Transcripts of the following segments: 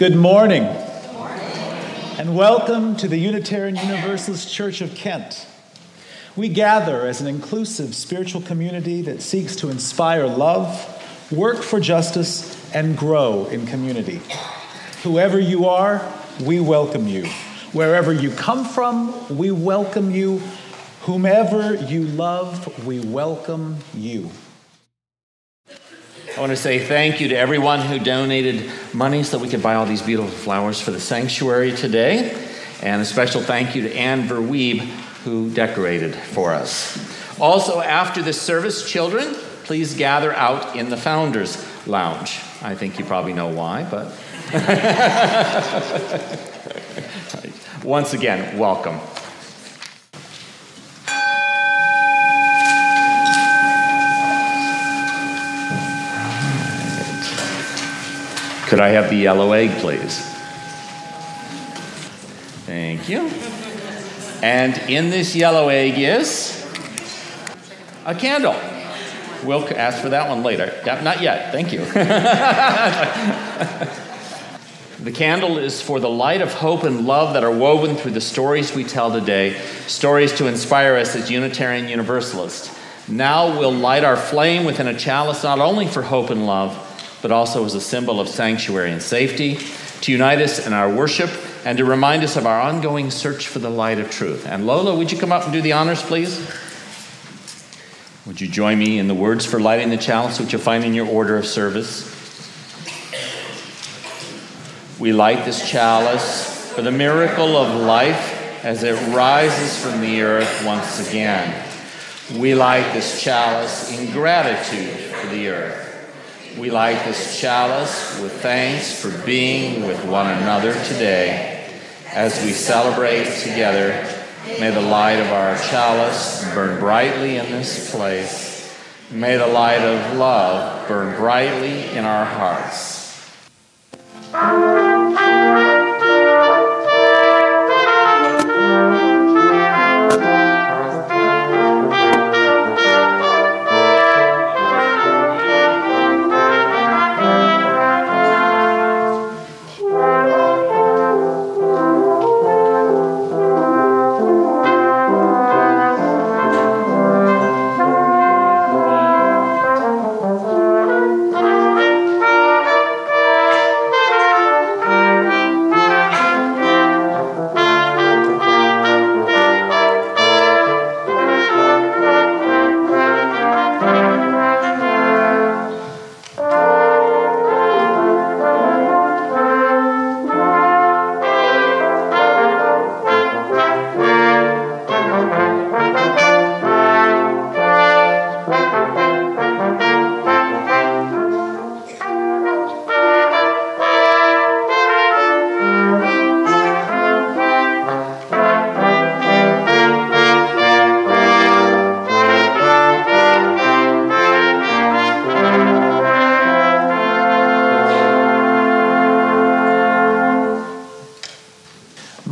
Good morning. And welcome to the Unitarian Universalist Church of Kent. We gather as an inclusive spiritual community that seeks to inspire love, work for justice, and grow in community. Whoever you are, we welcome you. Wherever you come from, we welcome you. Whomever you love, we welcome you. I want to say thank you to everyone who donated money so that we could buy all these beautiful flowers for the sanctuary today. And a special thank you to Anne Verweeb, who decorated for us. Also, after this service, children, please gather out in the Founders Lounge. I think you probably know why, but. Once again, welcome. Could I have the yellow egg, please? Thank you. And in this yellow egg is a candle. We'll ask for that one later. Not yet. Thank you. the candle is for the light of hope and love that are woven through the stories we tell today, stories to inspire us as Unitarian Universalists. Now we'll light our flame within a chalice not only for hope and love but also as a symbol of sanctuary and safety, to unite us in our worship, and to remind us of our ongoing search for the light of truth. And Lola, would you come up and do the honors, please? Would you join me in the words for lighting the chalice, which you'll find in your order of service? We light this chalice for the miracle of life as it rises from the earth once again. We light this chalice in gratitude for the earth. We light this chalice with thanks for being with one another today. As we celebrate together, may the light of our chalice burn brightly in this place. May the light of love burn brightly in our hearts.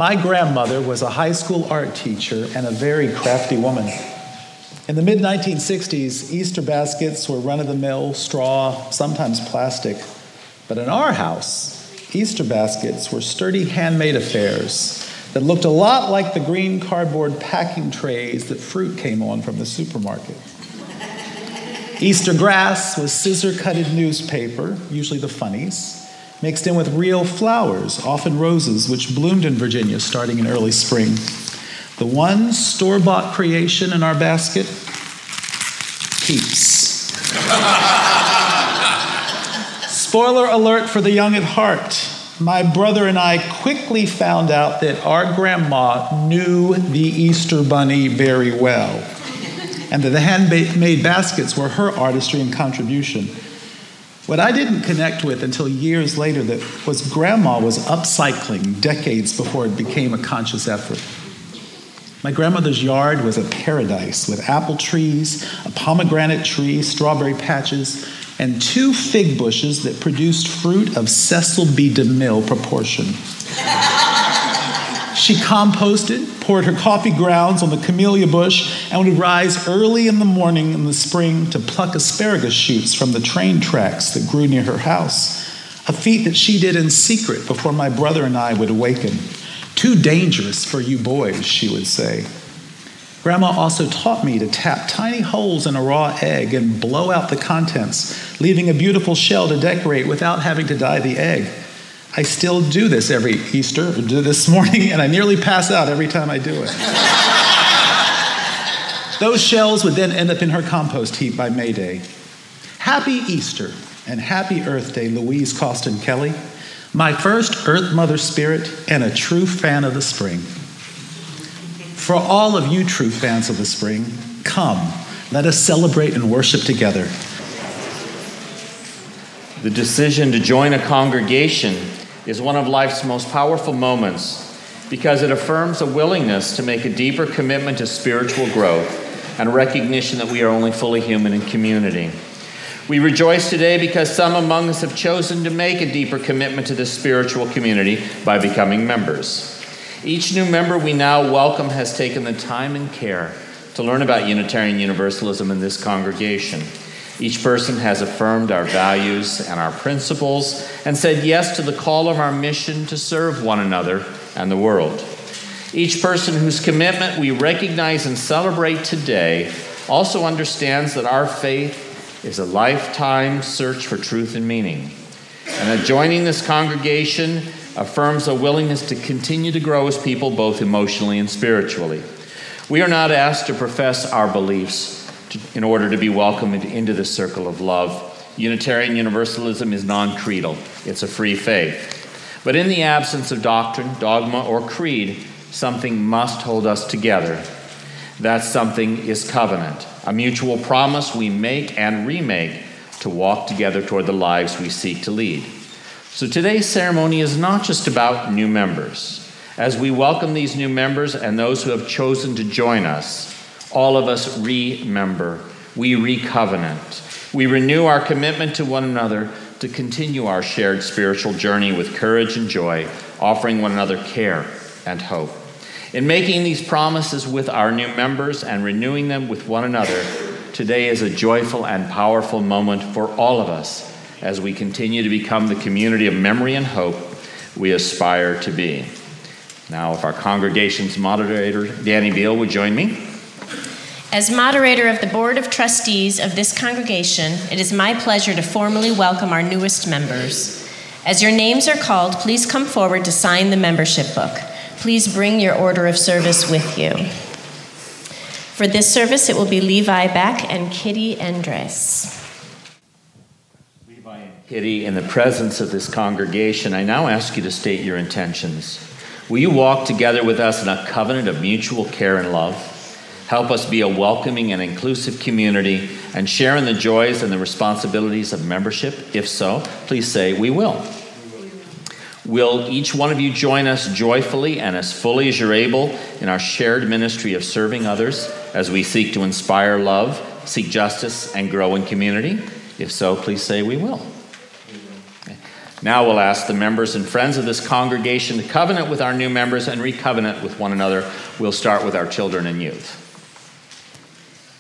My grandmother was a high school art teacher and a very crafty woman. In the mid 1960s, Easter baskets were run of the mill, straw, sometimes plastic. But in our house, Easter baskets were sturdy handmade affairs that looked a lot like the green cardboard packing trays that fruit came on from the supermarket. Easter grass was scissor cutted newspaper, usually the funnies mixed in with real flowers, often roses, which bloomed in Virginia starting in early spring. The one store bought creation in our basket Peeps. Spoiler alert for the young at heart. My brother and I quickly found out that our grandma knew the Easter Bunny very well, and that the handmade baskets were her artistry and contribution. What I didn't connect with until years later that was grandma was upcycling decades before it became a conscious effort. My grandmother's yard was a paradise with apple trees, a pomegranate tree, strawberry patches, and two fig bushes that produced fruit of Cecil B. DeMille proportion. she composted, poured her coffee grounds on the camellia bush, and would rise early in the morning in the spring to pluck asparagus shoots from the train tracks that grew near her house. a feat that she did in secret before my brother and I would awaken. Too dangerous for you boys, she would say. Grandma also taught me to tap tiny holes in a raw egg and blow out the contents, leaving a beautiful shell to decorate without having to dye the egg. I still do this every Easter, do this morning, and I nearly pass out every time I do it. Those shells would then end up in her compost heap by May Day. Happy Easter and happy Earth Day, Louise Costin Kelly, my first Earth Mother spirit and a true fan of the spring. For all of you true fans of the spring, come, let us celebrate and worship together. The decision to join a congregation is one of life's most powerful moments because it affirms a willingness to make a deeper commitment to spiritual growth and recognition that we are only fully human in community. We rejoice today because some among us have chosen to make a deeper commitment to this spiritual community by becoming members. Each new member we now welcome has taken the time and care to learn about Unitarian Universalism in this congregation. Each person has affirmed our values and our principles and said yes to the call of our mission to serve one another and the world. Each person whose commitment we recognize and celebrate today also understands that our faith is a lifetime search for truth and meaning, and that joining this congregation affirms a willingness to continue to grow as people, both emotionally and spiritually. We are not asked to profess our beliefs to, in order to be welcomed into the circle of love. Unitarian Universalism is non creedal, it's a free faith. But in the absence of doctrine, dogma, or creed, something must hold us together. That something is covenant, a mutual promise we make and remake to walk together toward the lives we seek to lead. So today's ceremony is not just about new members. As we welcome these new members and those who have chosen to join us, all of us remember, we recovenant. We renew our commitment to one another to continue our shared spiritual journey with courage and joy, offering one another care and hope. In making these promises with our new members and renewing them with one another, today is a joyful and powerful moment for all of us as we continue to become the community of memory and hope we aspire to be. Now, if our congregation's moderator, Danny Beal, would join me. As moderator of the Board of Trustees of this congregation, it is my pleasure to formally welcome our newest members. As your names are called, please come forward to sign the membership book. Please bring your order of service with you. For this service, it will be Levi Beck and Kitty Endres. Levi and Kitty, in the presence of this congregation, I now ask you to state your intentions. Will you walk together with us in a covenant of mutual care and love? Help us be a welcoming and inclusive community and share in the joys and the responsibilities of membership? If so, please say, We will. Will each one of you join us joyfully and as fully as you're able in our shared ministry of serving others as we seek to inspire love, seek justice, and grow in community? If so, please say, We will. Now we'll ask the members and friends of this congregation to covenant with our new members and recovenant with one another. We'll start with our children and youth.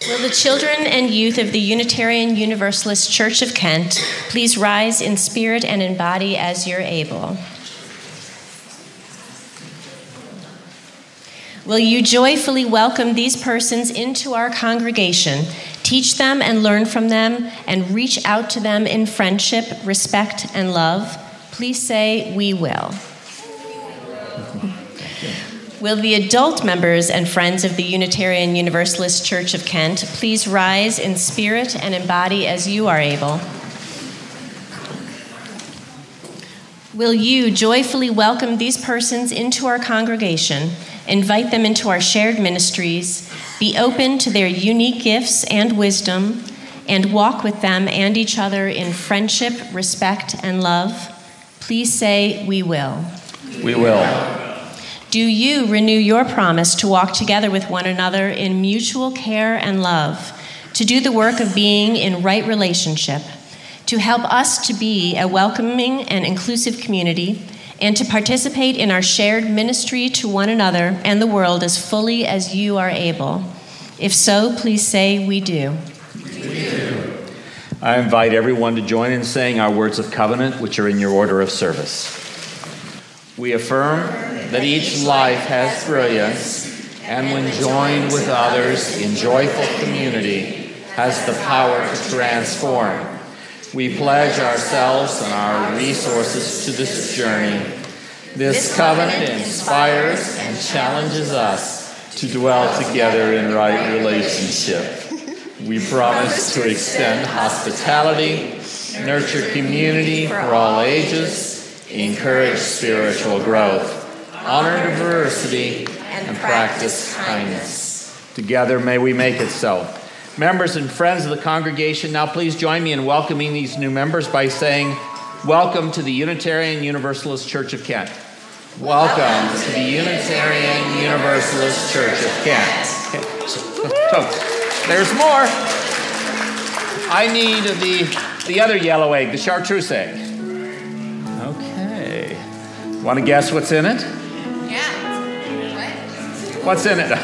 Will the children and youth of the Unitarian Universalist Church of Kent please rise in spirit and in body as you're able? Will you joyfully welcome these persons into our congregation, teach them and learn from them, and reach out to them in friendship, respect, and love? Please say, We will. Will the adult members and friends of the Unitarian Universalist Church of Kent please rise in spirit and in body as you are able? Will you joyfully welcome these persons into our congregation, invite them into our shared ministries, be open to their unique gifts and wisdom, and walk with them and each other in friendship, respect, and love? Please say, We will. We will. Do you renew your promise to walk together with one another in mutual care and love, to do the work of being in right relationship, to help us to be a welcoming and inclusive community, and to participate in our shared ministry to one another and the world as fully as you are able? If so, please say, We do. We do. I invite everyone to join in saying our words of covenant, which are in your order of service. We affirm that each life has brilliance, and when joined with others in joyful community, has the power to transform. We pledge ourselves and our resources to this journey. This covenant inspires and challenges us to dwell together in right relationship. We promise to extend hospitality, nurture community for all ages, encourage spiritual growth, honor diversity, and practice kindness. Together, may we make it so. Members and friends of the congregation, now please join me in welcoming these new members by saying, Welcome to the Unitarian Universalist Church of Kent. Welcome to the Unitarian Universalist Church of Kent. Okay. So, so, there's more. I need the, the other yellow egg, the chartreuse egg. Okay. Want to guess what's in it? What's in it? A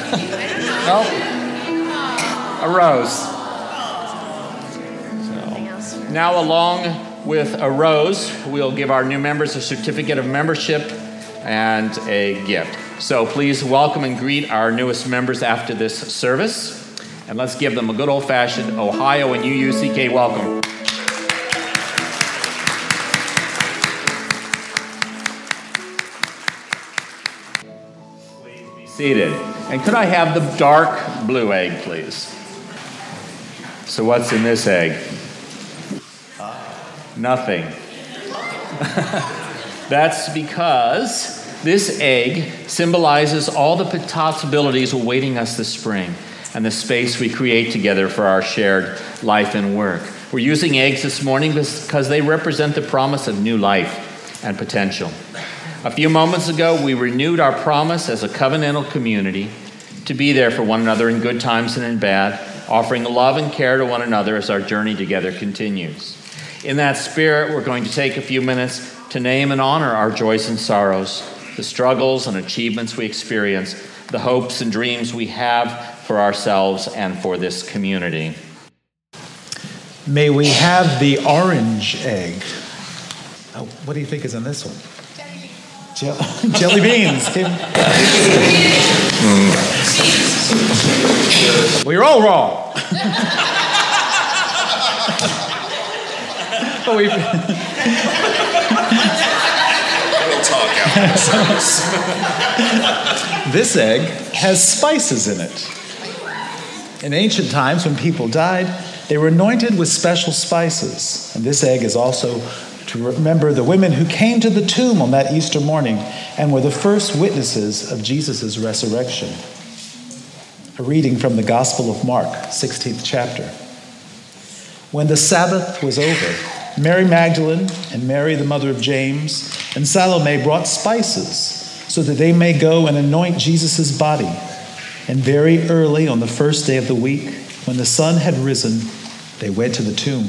rose. So, now, along with a rose, we'll give our new members a certificate of membership and a gift. So please welcome and greet our newest members after this service. And let's give them a good old fashioned Ohio and UUCK welcome. Seated. And could I have the dark blue egg, please? So, what's in this egg? Nothing. That's because this egg symbolizes all the possibilities awaiting us this spring and the space we create together for our shared life and work. We're using eggs this morning because they represent the promise of new life and potential. A few moments ago, we renewed our promise as a covenantal community to be there for one another in good times and in bad, offering love and care to one another as our journey together continues. In that spirit, we're going to take a few minutes to name and honor our joys and sorrows, the struggles and achievements we experience, the hopes and dreams we have for ourselves and for this community. May we have the orange egg. Oh, what do you think is in this one? Jelly beans. jelly beans. well, you're all wrong. but we we'll talk after the service. this egg has spices in it. In ancient times, when people died, they were anointed with special spices. And this egg is also to remember the women who came to the tomb on that Easter morning and were the first witnesses of Jesus' resurrection. A reading from the Gospel of Mark, 16th chapter. When the Sabbath was over, Mary Magdalene and Mary, the mother of James, and Salome brought spices so that they may go and anoint Jesus' body. And very early on the first day of the week, when the sun had risen, they went to the tomb.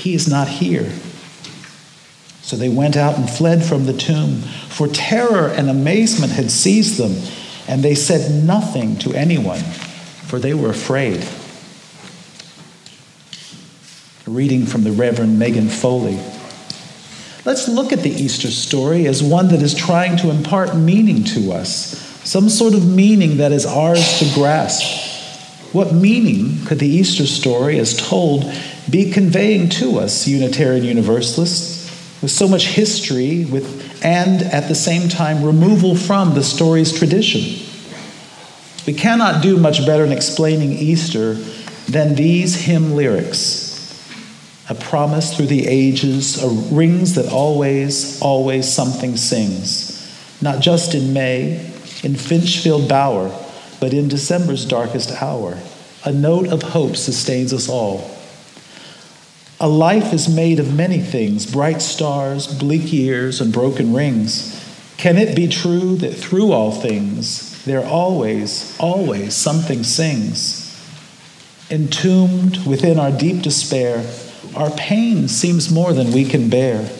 He is not here. So they went out and fled from the tomb, for terror and amazement had seized them, and they said nothing to anyone, for they were afraid. A reading from the Reverend Megan Foley. Let's look at the Easter story as one that is trying to impart meaning to us some sort of meaning that is ours to grasp. What meaning could the Easter story, as told, be conveying to us, Unitarian Universalists, with so much history with, and at the same time removal from the story's tradition? We cannot do much better in explaining Easter than these hymn lyrics. A promise through the ages, a rings that always, always something sings. Not just in May, in finch filled bower, but in December's darkest hour, a note of hope sustains us all. A life is made of many things bright stars, bleak years, and broken rings. Can it be true that through all things, there always, always something sings? Entombed within our deep despair, our pain seems more than we can bear.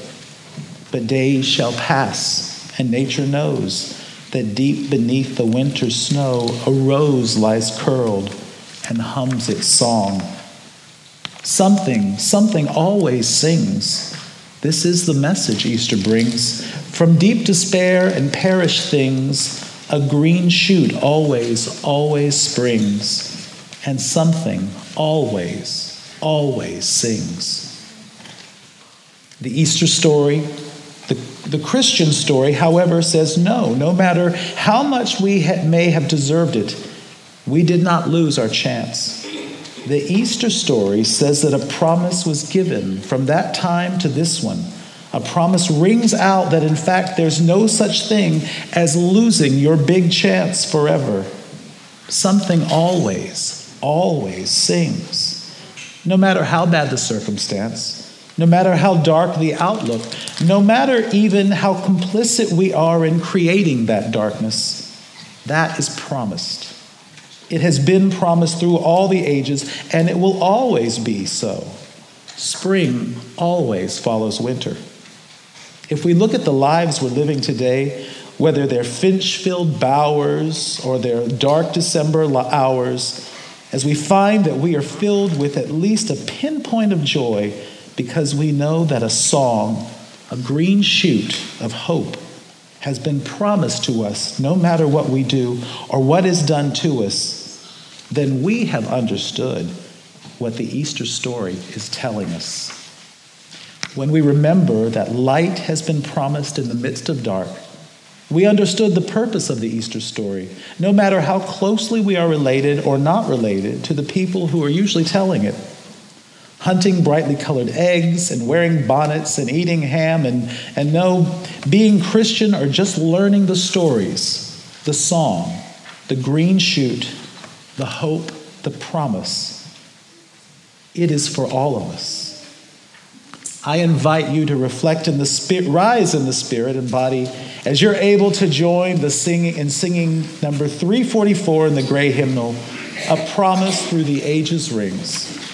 But days shall pass, and nature knows that deep beneath the winter snow, a rose lies curled and hums its song. Something, something always sings. This is the message Easter brings. From deep despair and perished things, a green shoot always, always springs, and something always, always sings. The Easter story, the, the Christian story, however, says no. No matter how much we ha- may have deserved it, we did not lose our chance. The Easter story says that a promise was given from that time to this one. A promise rings out that, in fact, there's no such thing as losing your big chance forever. Something always, always sings. No matter how bad the circumstance, no matter how dark the outlook, no matter even how complicit we are in creating that darkness, that is promised. It has been promised through all the ages, and it will always be so. Spring always follows winter. If we look at the lives we're living today, whether they're finch filled bowers or they're dark December hours, as we find that we are filled with at least a pinpoint of joy because we know that a song, a green shoot of hope, has been promised to us no matter what we do or what is done to us, then we have understood what the Easter story is telling us. When we remember that light has been promised in the midst of dark, we understood the purpose of the Easter story, no matter how closely we are related or not related to the people who are usually telling it. Hunting brightly colored eggs and wearing bonnets and eating ham and, and no, being Christian or just learning the stories, the song, the green shoot, the hope, the promise. It is for all of us. I invite you to reflect in the spirit, rise in the spirit and body as you're able to join the singing in singing number 344 in the gray hymnal, A Promise Through the Ages Rings.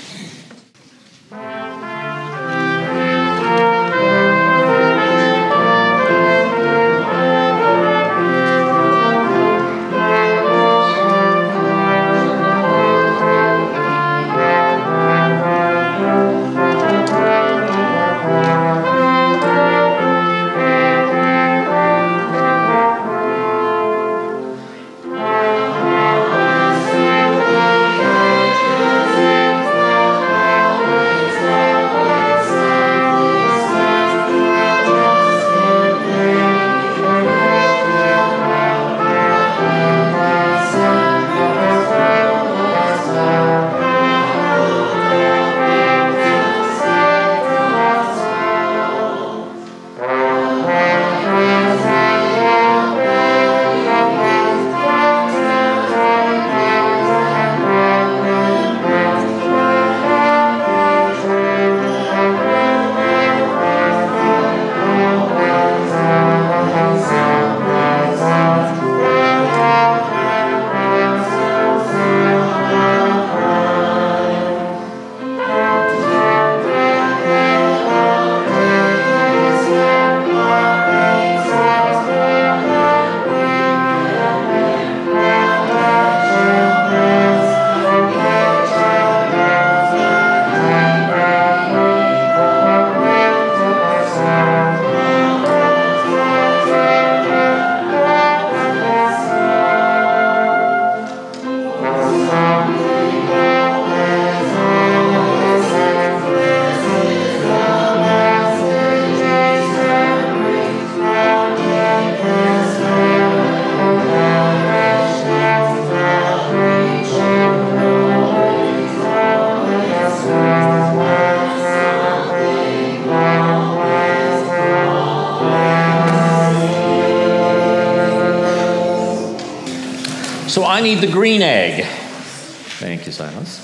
Green egg. Thank you, Silas.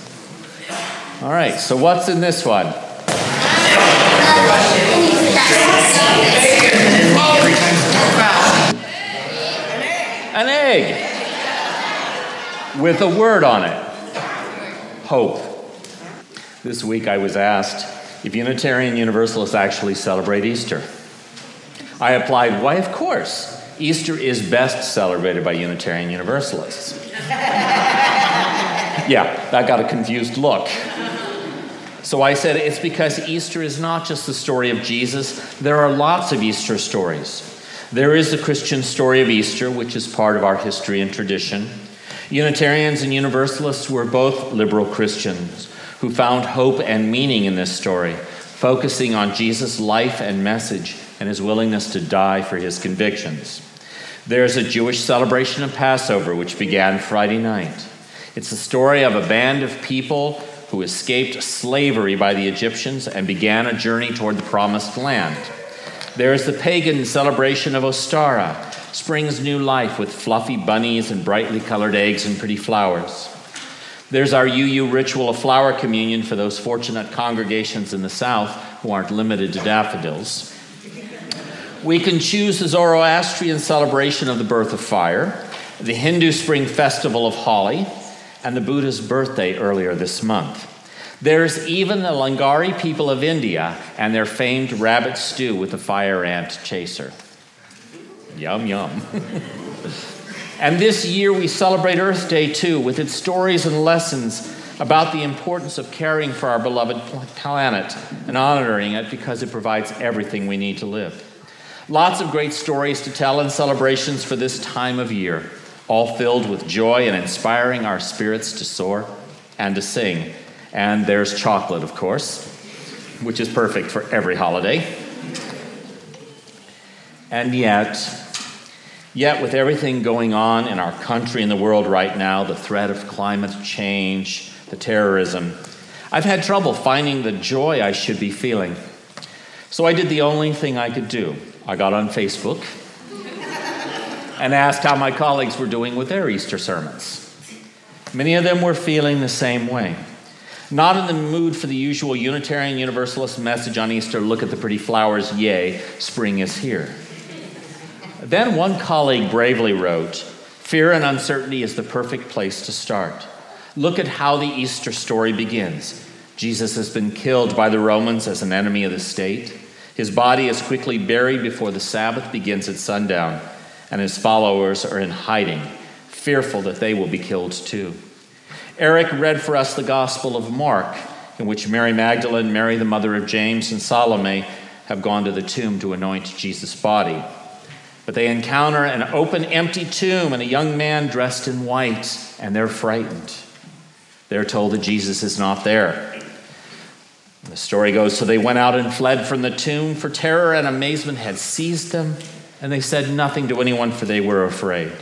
All right, so what's in this one? An egg with a word on it hope. This week I was asked if Unitarian Universalists actually celebrate Easter. I applied, why, of course. Easter is best celebrated by Unitarian Universalists. Yeah, that got a confused look. So I said, it's because Easter is not just the story of Jesus, there are lots of Easter stories. There is the Christian story of Easter, which is part of our history and tradition. Unitarians and Universalists were both liberal Christians who found hope and meaning in this story, focusing on Jesus' life and message and his willingness to die for his convictions. There's a Jewish celebration of Passover, which began Friday night. It's the story of a band of people who escaped slavery by the Egyptians and began a journey toward the promised land. There is the pagan celebration of Ostara, spring's new life with fluffy bunnies and brightly colored eggs and pretty flowers. There's our UU ritual of flower communion for those fortunate congregations in the South who aren't limited to daffodils. We can choose the Zoroastrian celebration of the birth of fire, the Hindu spring festival of Holi, and the Buddha's birthday earlier this month. There's even the Langari people of India and their famed rabbit stew with the fire ant chaser. Yum, yum. and this year we celebrate Earth Day too, with its stories and lessons about the importance of caring for our beloved planet and honoring it because it provides everything we need to live. Lots of great stories to tell and celebrations for this time of year, all filled with joy and inspiring our spirits to soar and to sing. And there's chocolate, of course, which is perfect for every holiday. And yet, yet with everything going on in our country and the world right now, the threat of climate change, the terrorism, I've had trouble finding the joy I should be feeling. So I did the only thing I could do I got on Facebook and asked how my colleagues were doing with their Easter sermons. Many of them were feeling the same way. Not in the mood for the usual Unitarian Universalist message on Easter look at the pretty flowers, yay, spring is here. Then one colleague bravely wrote Fear and uncertainty is the perfect place to start. Look at how the Easter story begins. Jesus has been killed by the Romans as an enemy of the state. His body is quickly buried before the Sabbath begins at sundown, and his followers are in hiding, fearful that they will be killed too. Eric read for us the Gospel of Mark, in which Mary Magdalene, Mary the mother of James, and Salome have gone to the tomb to anoint Jesus' body. But they encounter an open, empty tomb and a young man dressed in white, and they're frightened. They're told that Jesus is not there. The story goes so they went out and fled from the tomb, for terror and amazement had seized them, and they said nothing to anyone, for they were afraid.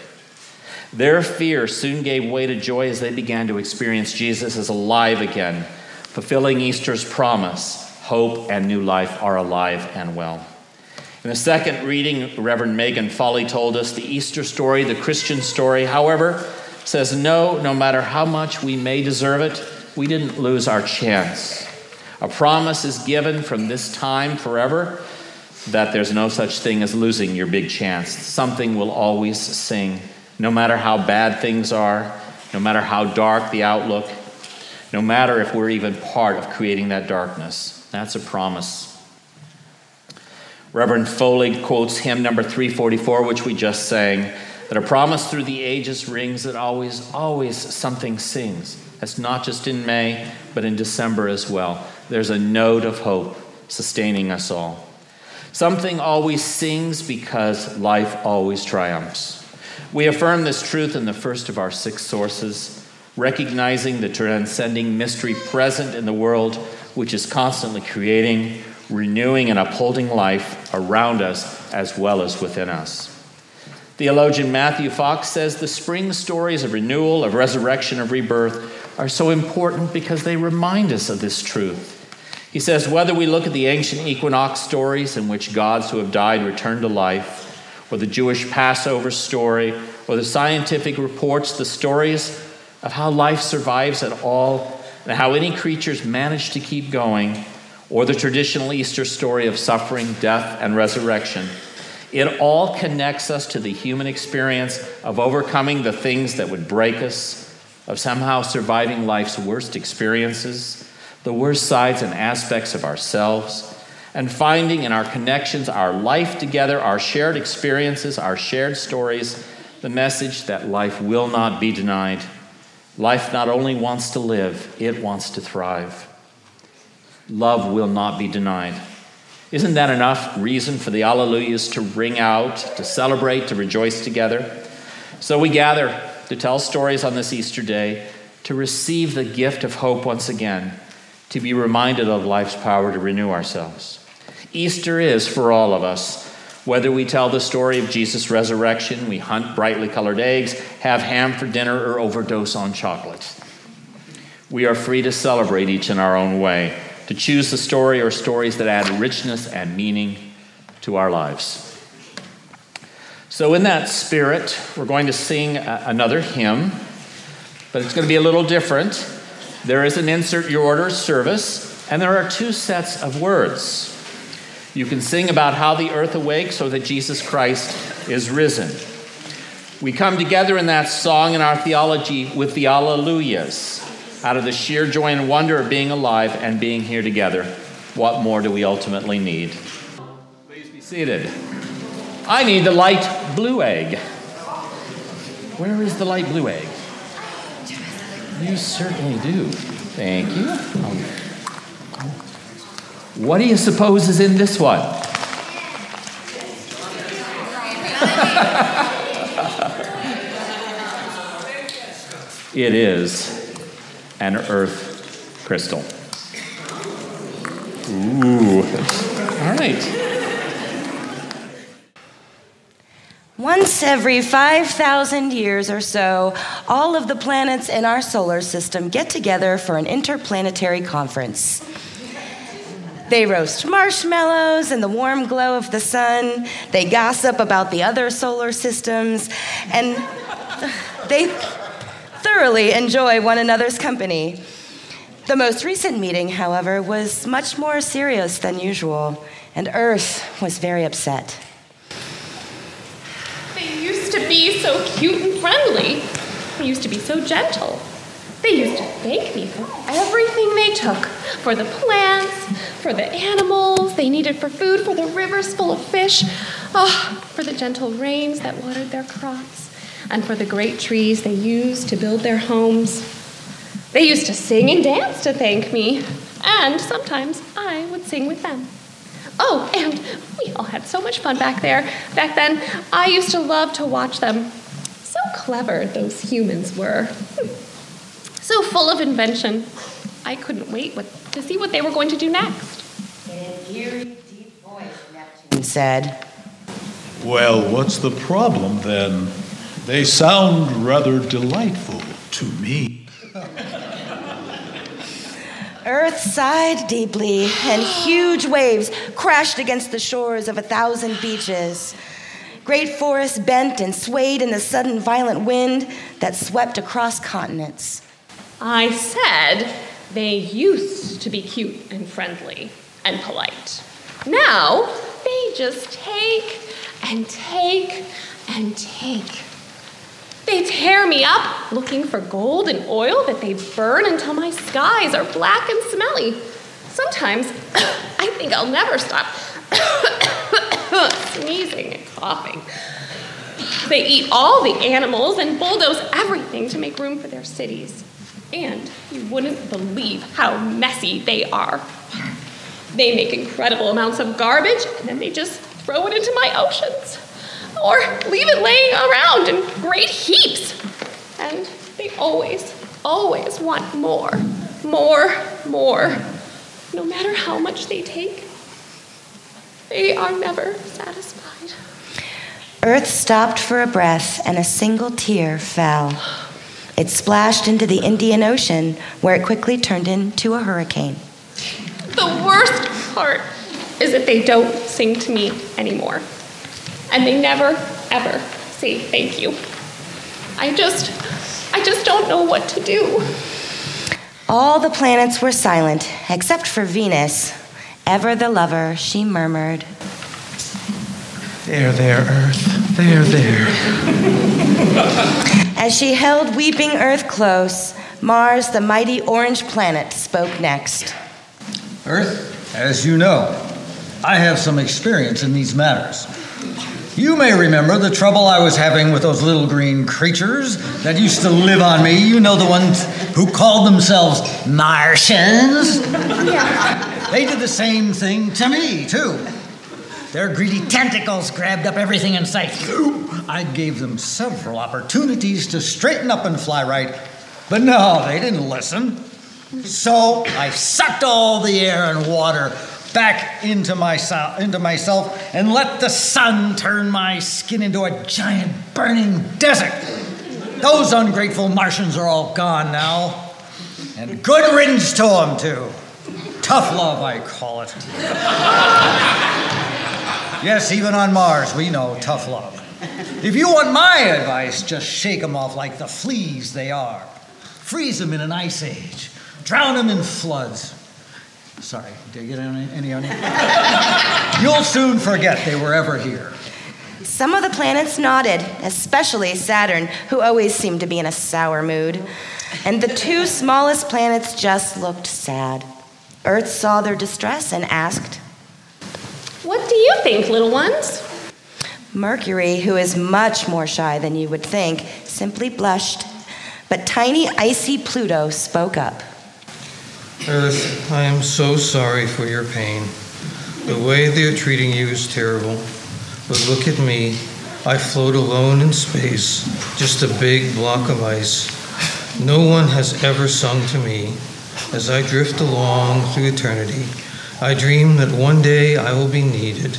Their fear soon gave way to joy as they began to experience Jesus as alive again, fulfilling Easter's promise hope and new life are alive and well. In the second reading, Reverend Megan Foley told us the Easter story, the Christian story, however, says no, no matter how much we may deserve it, we didn't lose our chance. A promise is given from this time forever that there's no such thing as losing your big chance. Something will always sing, no matter how bad things are, no matter how dark the outlook, no matter if we're even part of creating that darkness. That's a promise. Reverend Foley quotes hymn number 344, which we just sang, that a promise through the ages rings that always, always something sings. That's not just in May, but in December as well there's a note of hope sustaining us all. Something always sings because life always triumphs. We affirm this truth in the first of our six sources, recognizing the transcending mystery present in the world, which is constantly creating, renewing, and upholding life around us as well as within us. Theologian Matthew Fox says the spring stories of renewal, of resurrection, of rebirth are so important because they remind us of this truth. He says, whether we look at the ancient equinox stories in which gods who have died return to life, or the Jewish Passover story, or the scientific reports, the stories of how life survives at all, and how any creatures manage to keep going, or the traditional Easter story of suffering, death, and resurrection. It all connects us to the human experience of overcoming the things that would break us, of somehow surviving life's worst experiences, the worst sides and aspects of ourselves, and finding in our connections, our life together, our shared experiences, our shared stories, the message that life will not be denied. Life not only wants to live, it wants to thrive. Love will not be denied. Isn't that enough reason for the Alleluias to ring out, to celebrate, to rejoice together? So we gather to tell stories on this Easter day, to receive the gift of hope once again, to be reminded of life's power to renew ourselves. Easter is for all of us. Whether we tell the story of Jesus' resurrection, we hunt brightly colored eggs, have ham for dinner, or overdose on chocolate. We are free to celebrate each in our own way to choose the story or stories that add richness and meaning to our lives. So, in that spirit, we're going to sing another hymn, but it's going to be a little different. There is an insert your order service, and there are two sets of words. You can sing about how the earth awakes so that Jesus Christ is risen. We come together in that song in our theology with the Alleluias out of the sheer joy and wonder of being alive and being here together. What more do we ultimately need? Please be seated. I need the light blue egg. Where is the light blue egg? You certainly do. Thank you. What do you suppose is in this one? it is an earth crystal. Ooh. All right. Once every 5,000 years or so, all of the planets in our solar system get together for an interplanetary conference. They roast marshmallows in the warm glow of the sun. They gossip about the other solar systems. And they thoroughly enjoy one another's company. The most recent meeting, however, was much more serious than usual, and Earth was very upset. They used to be so cute and friendly. They used to be so gentle. They used to thank me for everything they took for the plants, for the animals they needed for food, for the rivers full of fish, oh, for the gentle rains that watered their crops and for the great trees they used to build their homes. They used to sing and dance to thank me, and sometimes I would sing with them. Oh, and we all had so much fun back there. Back then, I used to love to watch them. So clever those humans were. So full of invention. I couldn't wait to see what they were going to do next. In an eerie, deep voice, Neptune said, Well, what's the problem then? They sound rather delightful to me. Earth sighed deeply, and huge waves crashed against the shores of a thousand beaches. Great forests bent and swayed in the sudden violent wind that swept across continents. I said they used to be cute and friendly and polite. Now they just take and take and take. They tear me up looking for gold and oil that they burn until my skies are black and smelly. Sometimes I think I'll never stop sneezing and coughing. They eat all the animals and bulldoze everything to make room for their cities. And you wouldn't believe how messy they are. They make incredible amounts of garbage and then they just throw it into my oceans or leave it laying around in great heaps. And they always, always want more, more, more. No matter how much they take, they are never satisfied. Earth stopped for a breath, and a single tear fell. It splashed into the Indian Ocean, where it quickly turned into a hurricane. The worst part is that they don't sing to me anymore and they never, ever say thank you. I just, I just don't know what to do. All the planets were silent except for Venus. Ever the lover, she murmured. There, there, Earth. There, there. As she held weeping Earth close, Mars, the mighty orange planet, spoke next. Earth, as you know, I have some experience in these matters. You may remember the trouble I was having with those little green creatures that used to live on me. You know, the ones who called themselves Martians. They did the same thing to me, too. Their greedy tentacles grabbed up everything in sight. I gave them several opportunities to straighten up and fly right, but no, they didn't listen. So I sucked all the air and water back into, myself, into myself and let the sun turn my skin into a giant burning desert. Those ungrateful Martians are all gone now. And good riddance to them, too. Tough love, I call it. yes, even on Mars, we know tough love. If you want my advice, just shake them off like the fleas they are. Freeze them in an ice age. Drown them in floods. Sorry, did I get any, any on you? You'll soon forget they were ever here. Some of the planets nodded, especially Saturn, who always seemed to be in a sour mood. And the two smallest planets just looked sad. Earth saw their distress and asked, What do you think, little ones? Mercury, who is much more shy than you would think, simply blushed. But tiny, icy Pluto spoke up. Earth, I am so sorry for your pain. The way they are treating you is terrible. But look at me. I float alone in space, just a big block of ice. No one has ever sung to me. As I drift along through eternity, I dream that one day I will be needed,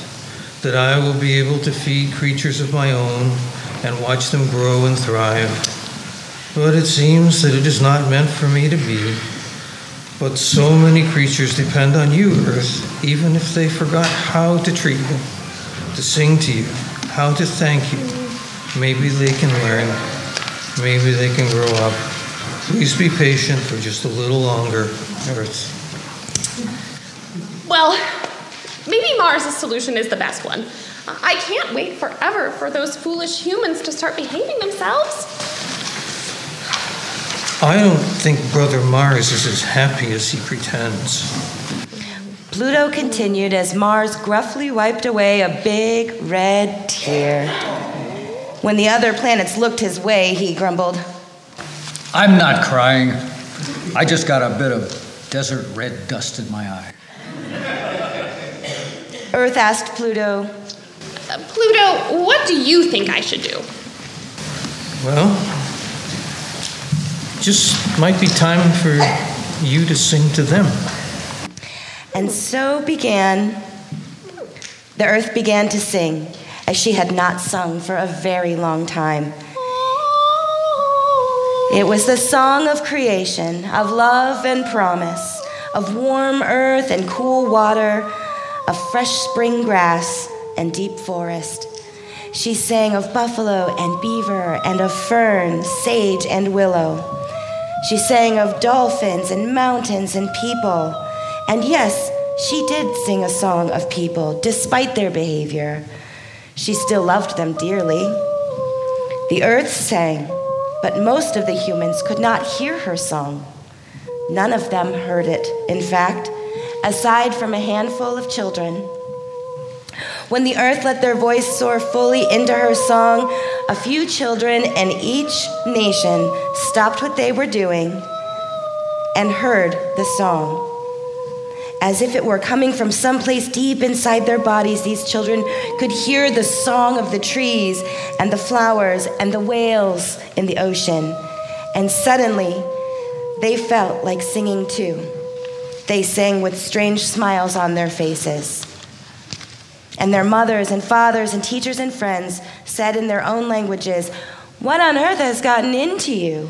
that I will be able to feed creatures of my own and watch them grow and thrive. But it seems that it is not meant for me to be. But so many creatures depend on you, Earth, even if they forgot how to treat you, to sing to you, how to thank you. Maybe they can learn. Maybe they can grow up. Please be patient for just a little longer, Earth. Well, maybe Mars' solution is the best one. I can't wait forever for those foolish humans to start behaving themselves. I don't think Brother Mars is as happy as he pretends. Pluto continued as Mars gruffly wiped away a big red tear. When the other planets looked his way, he grumbled, I'm not crying. I just got a bit of desert red dust in my eye. Earth asked Pluto, Uh, Pluto, what do you think I should do? Well, just might be time for you to sing to them. And so began, the earth began to sing as she had not sung for a very long time. It was the song of creation, of love and promise, of warm earth and cool water, of fresh spring grass and deep forest. She sang of buffalo and beaver and of fern, sage, and willow. She sang of dolphins and mountains and people. And yes, she did sing a song of people despite their behavior. She still loved them dearly. The earth sang, but most of the humans could not hear her song. None of them heard it, in fact, aside from a handful of children. When the earth let their voice soar fully into her song, a few children in each nation stopped what they were doing and heard the song. As if it were coming from someplace deep inside their bodies, these children could hear the song of the trees and the flowers and the whales in the ocean. And suddenly, they felt like singing too. They sang with strange smiles on their faces. And their mothers and fathers and teachers and friends said in their own languages, What on earth has gotten into you?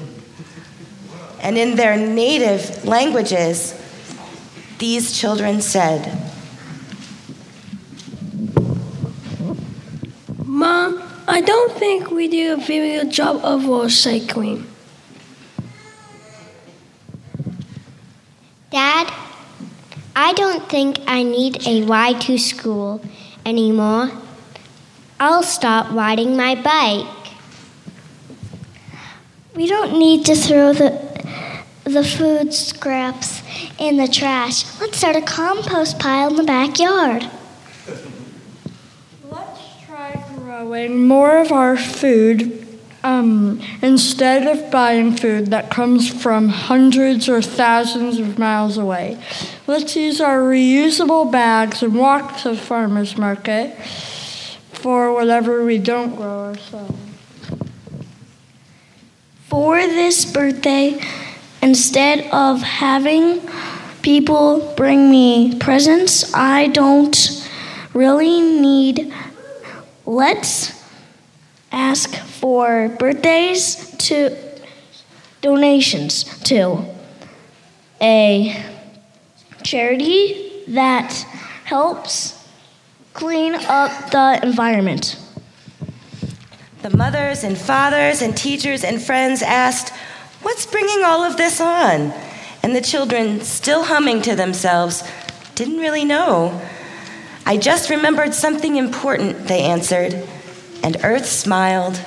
And in their native languages, these children said, Mom, I don't think we did a very good job of recycling. Dad, I don't think I need a ride to school anymore. I'll stop riding my bike. We don't need to throw the the food scraps in the trash. Let's start a compost pile in the backyard. Let's try growing more of our food um, instead of buying food that comes from hundreds or thousands of miles away. Let's use our reusable bags and walk to the farmer's market for whatever we don't grow ourselves. For this birthday, instead of having people bring me presents I don't really need, let's ask for birthdays to donations to a charity that helps clean up the environment. The mothers and fathers and teachers and friends asked, What's bringing all of this on? And the children, still humming to themselves, didn't really know. I just remembered something important, they answered. And Earth smiled,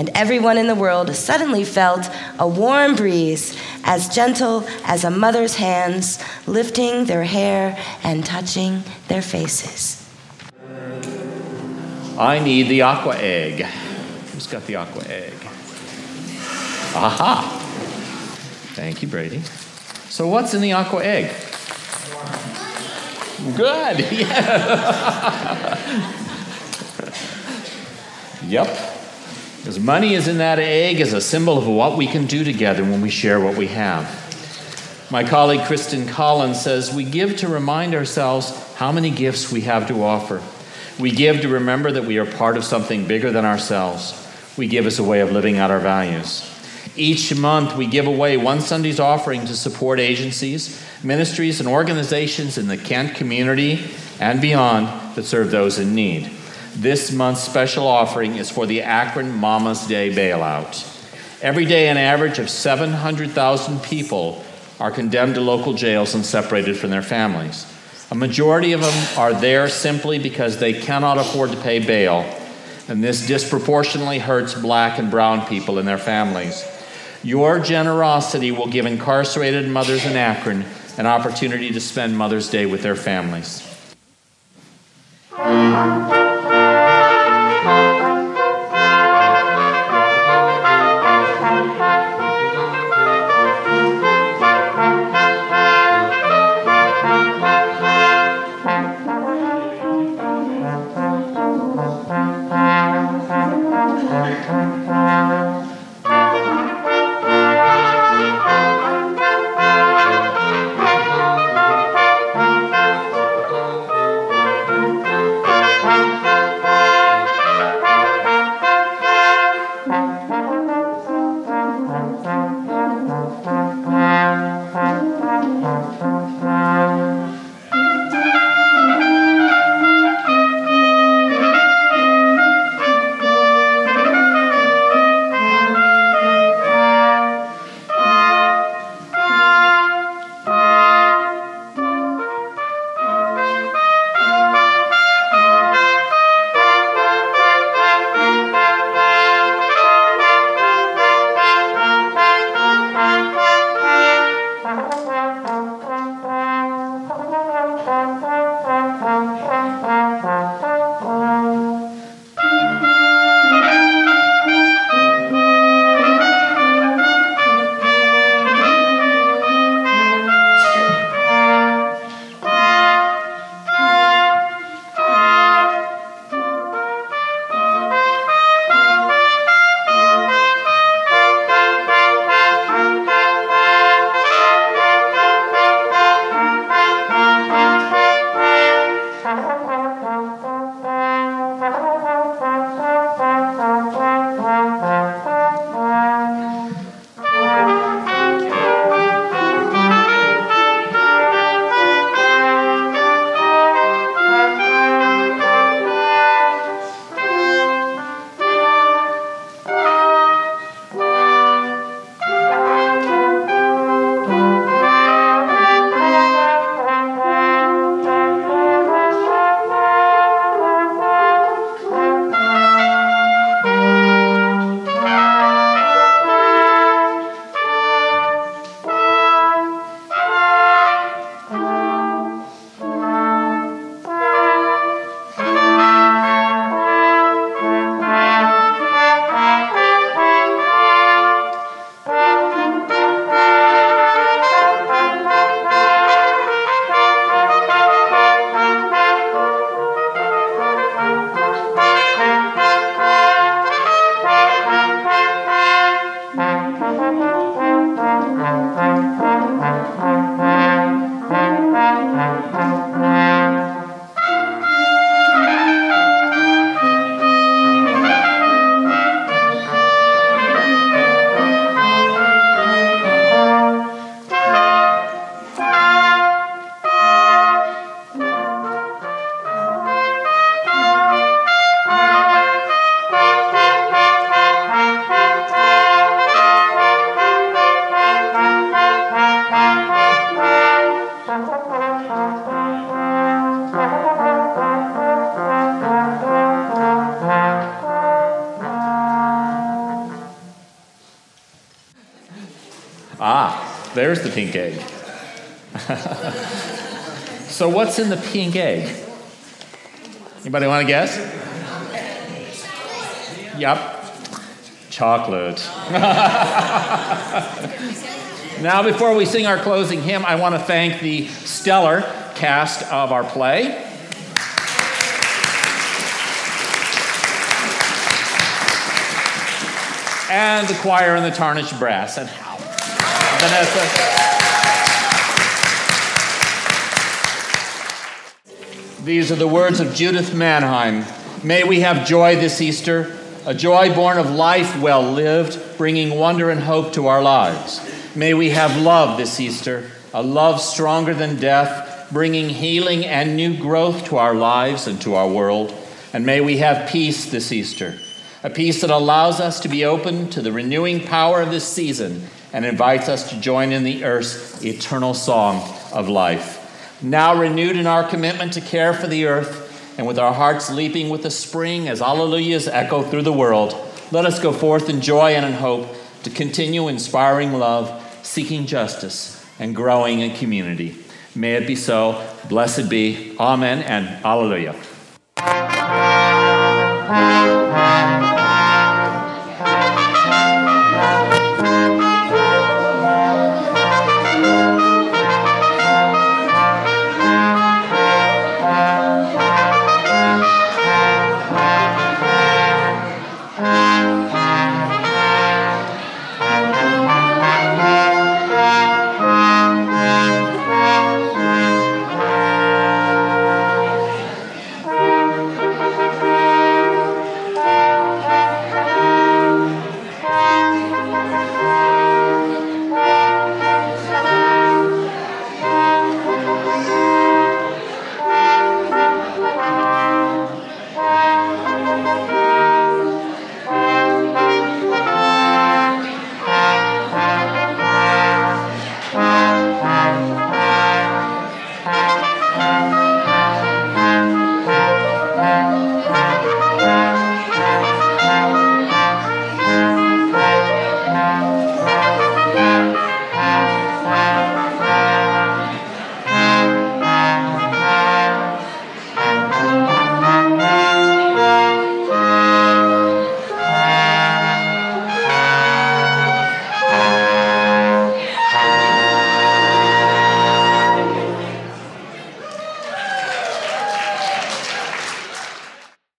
and everyone in the world suddenly felt a warm breeze, as gentle as a mother's hands, lifting their hair and touching their faces. I need the aqua egg. Who's got the aqua egg? Aha! Thank you, Brady. So, what's in the aqua egg? Good. Yeah. yep. Because money is in that egg as a symbol of what we can do together when we share what we have. My colleague Kristen Collins says we give to remind ourselves how many gifts we have to offer. We give to remember that we are part of something bigger than ourselves. We give as a way of living out our values. Each month, we give away one Sunday's offering to support agencies, ministries, and organizations in the Kent community and beyond that serve those in need. This month's special offering is for the Akron Mama's Day bailout. Every day, an average of 700,000 people are condemned to local jails and separated from their families. A majority of them are there simply because they cannot afford to pay bail, and this disproportionately hurts black and brown people and their families. Your generosity will give incarcerated mothers in Akron an opportunity to spend Mother's Day with their families. There's the pink egg. so, what's in the pink egg? Anybody want to guess? Yep. Chocolate. now, before we sing our closing hymn, I want to thank the stellar cast of our play. And the choir and the tarnished brass. And Vanessa. These are the words of Judith Mannheim. May we have joy this Easter, a joy born of life well lived, bringing wonder and hope to our lives. May we have love this Easter, a love stronger than death, bringing healing and new growth to our lives and to our world. And may we have peace this Easter, a peace that allows us to be open to the renewing power of this season and invites us to join in the earth's eternal song of life. Now renewed in our commitment to care for the earth, and with our hearts leaping with the spring as alleluias echo through the world, let us go forth in joy and in hope to continue inspiring love, seeking justice, and growing in community. May it be so. Blessed be. Amen and alleluia.